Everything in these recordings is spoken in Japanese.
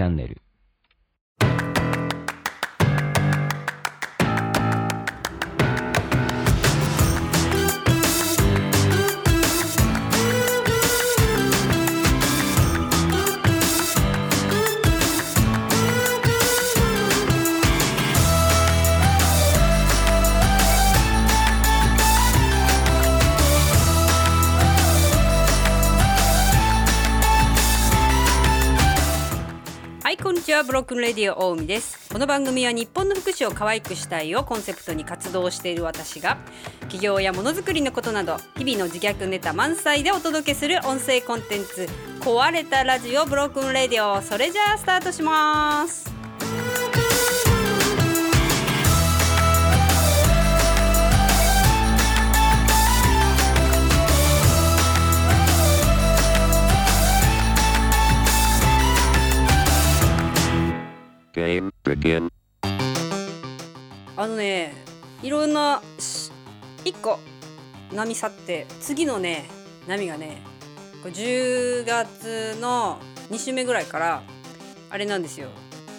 チャンネル。ちは Broken Radio 大海です。この番組は日本の福祉を可愛くしたいをコンセプトに活動している私が企業やものづくりのことなど日々の自虐ネタ満載でお届けする音声コンテンツ壊れたラジオ Broken Radio。それじゃあスタートします。あのねいろんなし一個波去って次のね波がねこれ10月の2週目ぐらいからあれなんですよ。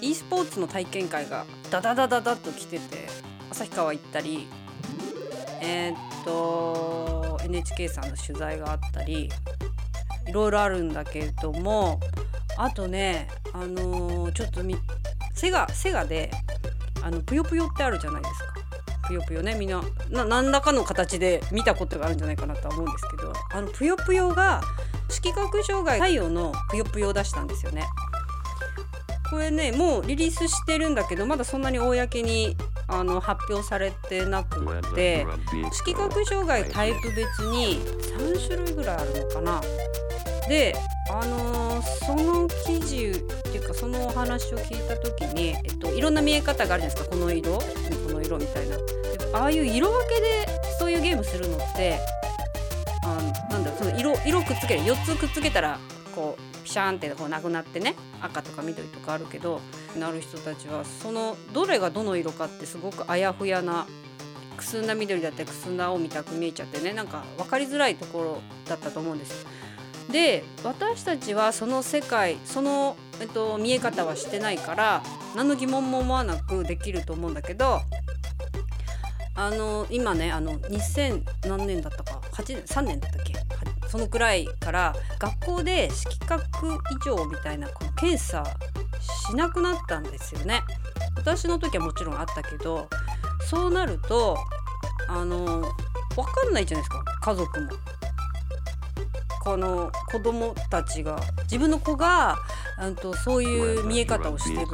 e スポーツの体験会がダダダダダッと来てて旭川行ったりえーっと NHK さんの取材があったりいろいろあるんだけれどもあとねあのーちょっとみセガであのぷよぷよってあるじゃないですか。ぷよぷよね。みんなな何らかの形で見たことがあるんじゃないかなとは思うんですけどあのぷよぷよが色覚障害太陽のぷよぷよを出したんですよね。これねもうリリースしてるんだけどまだそんなに公にあの発表されてなくて色覚障害タイプ別に3種類ぐらいあるのかな。であのーその記事っていうかそのお話を聞いた時に、えっと、いろんな見え方があるじゃないですか。この色この色みたいな。ああいう色分けでそういうゲームするのってあなんだろうその色色くっつける。4つくっつけたらこうピシャンってこうなくなってね赤とか緑とかあるけどなる人たちはそのどれがどの色かってすごくあやふやなくすんだ緑だったりくすんだ青みたく見えちゃってねなんか分かりづらいところだったと思うんですよ。で私たちはその世界その、えっと、見え方はしてないから何の疑問も思わなくできると思うんだけどあの今ねあの2000何年だったか8年3年だったっけそのくらいから学校で色覚異常みたいなこの検査しなくなったんですよね。私の時はもちろんあったけどそうなるとあの分かんないじゃないですか家族も。この子供たちが自分の子がうんとそういう見え方をしてる。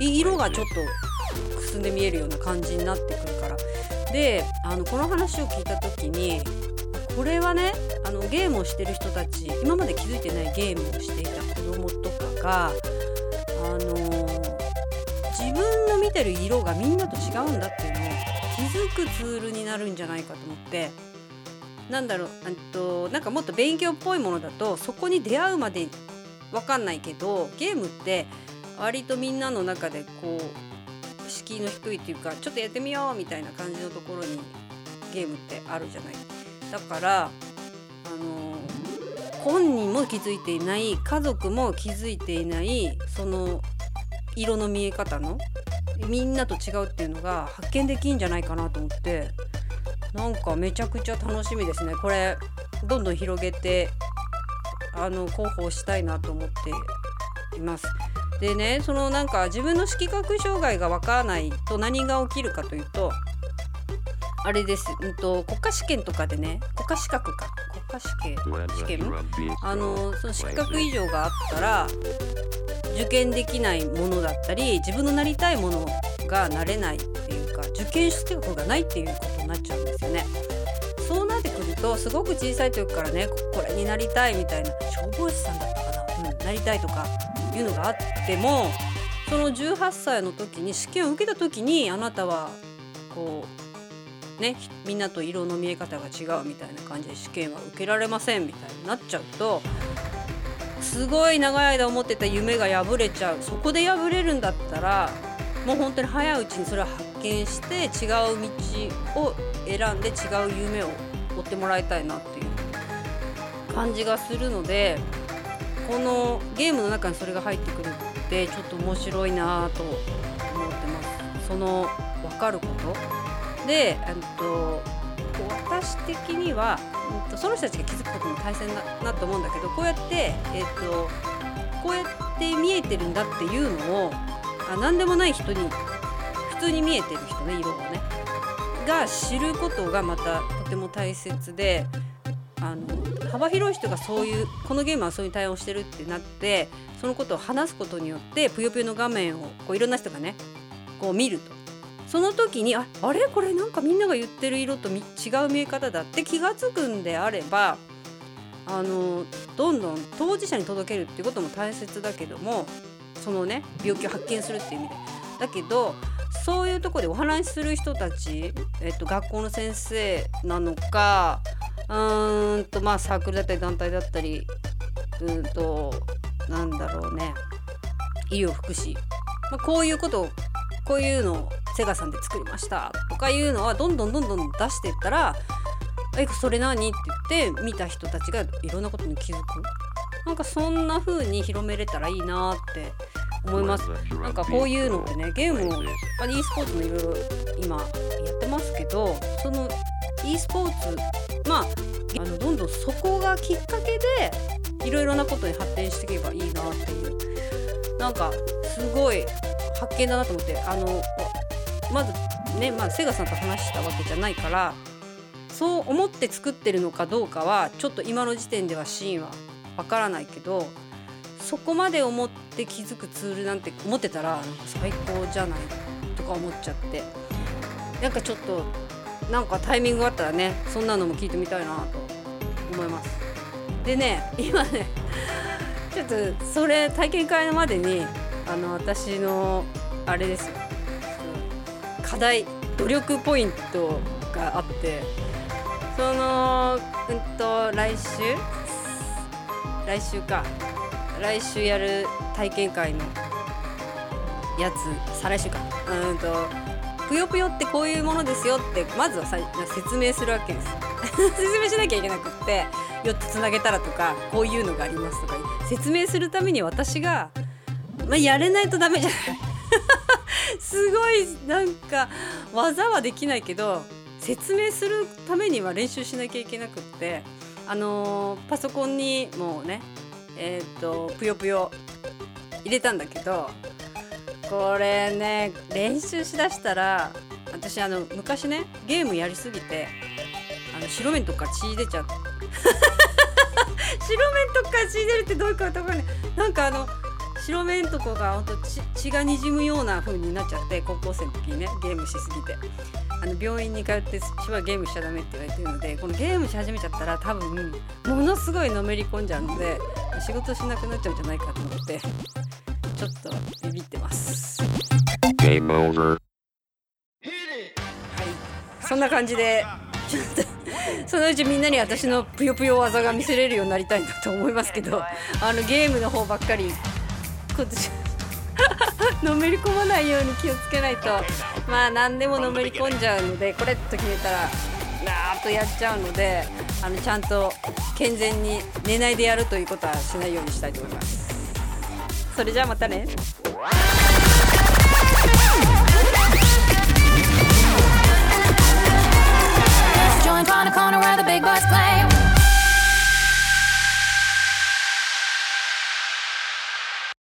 い色がちょっとくすんで見えるような感じになってくるから。であのこの話を聞いた時にこれはねあのゲームをしてる人たち今まで気づいてないゲームをしていた子供とかがあの自分の見てる色がみんなと違うんだっていうのを気づくツールになるんじゃないかと思って。なんだろうとなんかもっと勉強っぽいものだとそこに出会うまでわかんないけどゲームって割とみんなの中でこう敷居の低いっていうかちょっとやってみようみたいな感じのところにゲームってあるじゃない。だからあの本人も気づいていない家族も気づいていないその色の見え方のみんなと違うっていうのが発見できんじゃないかなと思って。なんかめちゃくちゃ楽しみですね。これどんどん広げてあの広報したいなと思っています。でねそのなんか自分の色覚障害が分からないと何が起きるかというとあれです、うん、と国家試験とかでね国家資格か。国家試験？試験？あのその色覚異常があったら受験できないものだったり自分のなりたいものがなれないっていうか受験資格がないっていうことになっちゃうんですよね。そうなってくるとすごく小さい時からねこれになりたいみたいな消防士さんだったかな、うん、なりたいとかいうのがあってもその18歳の時に試験を受けた時にあなたはこうねみんなと色の見え方が違うみたいな感じで試験は受けられませんみたいになっちゃうとすごい長い間思ってた夢が破れちゃうそこで破れるんだったらもう本当に早いうちにそれを発見して違う道を選んで違う夢を追ってもらいたいなっていう感じがするのでこのゲームの中にそれが入ってくるってちょっと面白いなと思ってます。その分かること？でと私的には、うん、とその人たちが気づくことも大切だなと思うんだけどこうやって、えーと、こうやって見えてるんだっていうのをあ何でもない人に通に見えてる人ね色がね。が知ることがまたとても大切であの幅広い人がそういうこのゲームはそういう対応してるってなってそのことを話すことによってぷよぷよの画面をこういろんな人がねこう見ると。その時にああれ？これなんかみんなが言ってる色と違う見え方だって気が付くんであればあのどんどん当事者に届けるっていうことも大切だけどもそのね病気を発見するっていう意味で。だけどそういうとこでお話しする人たち、えっと、学校の先生なのかうんとまあサークルだったり団体だったりうんとなんだろうね医療福祉、まあ、こういうことをこういうのをセガさんで作りましたとかいうのはどんどんどんどん出していったら「えそれ何?」って言って見た人たちがいろんなことに気づくなんかそんな風に広めれたらいいなって思いますなんかこういうのってねゲームも e スポーツもいろいろ今やってますけどその e スポーツまああのどんどんそこがきっかけでいろいろなことに発展していけばいいなっていうなんかすごい発見だなと思ってあのまずね、まあ、セガさんと話したわけじゃないからそう思って作ってるのかどうかはちょっと今の時点ではシーンはわからないけどそこまで思って気づくツールなんて思ってたらなんか最高じゃないとか思っちゃって。なんかちょっとなんかタイミングがあったらねそんなのも聞いてみたいなと思います。でね今ねちょっとそれ体験会のまでにあの私のあれです。よ課題努力ポイントがあってそのうんと来週？来週か。来週やる体験会のやつ再来週か。うんとぷよぷよってこういうものですよってまずはさ説明するわけです。説明しなきゃいけなくって4つつなげたらとかこういうのがありますとか説明するために私が、まあ、やれないとダメじゃない。すごいなんか技はできないけど説明するためには練習しなきゃいけなくってあのー、パソコンにもうねえっ、ー、とぷよぷよ入れたんだけどこれね練習しだしたら私あの昔ねゲームやりすぎてあの白面とか血出ちゃって 白面とか血出るってどういうことかねなんかあの白目んとこがほんと血がにじむような風になっちゃって高校生の時にねゲームしすぎて。あの病院に通ってしばらゲームしちゃダメって言われてるのでこのゲームし始めちゃったら多分ものすごいのめり込んじゃうので仕事しなくなっちゃうんじゃないかと思ってちょっとビビってます。はいそんな感じでちょっとそのうちみんなに私のぷよぷよ技が見せれるようになりたいなと思いますけどあのゲームの方ばっかり今年 のめり込まないように気をつけないと。まあ何でものめり込んじゃうのでこれっと決めたらなーっとやっちゃうのであのちゃんと健全に寝ないでやるということはしないようにしたいと思います。それじゃあまたね。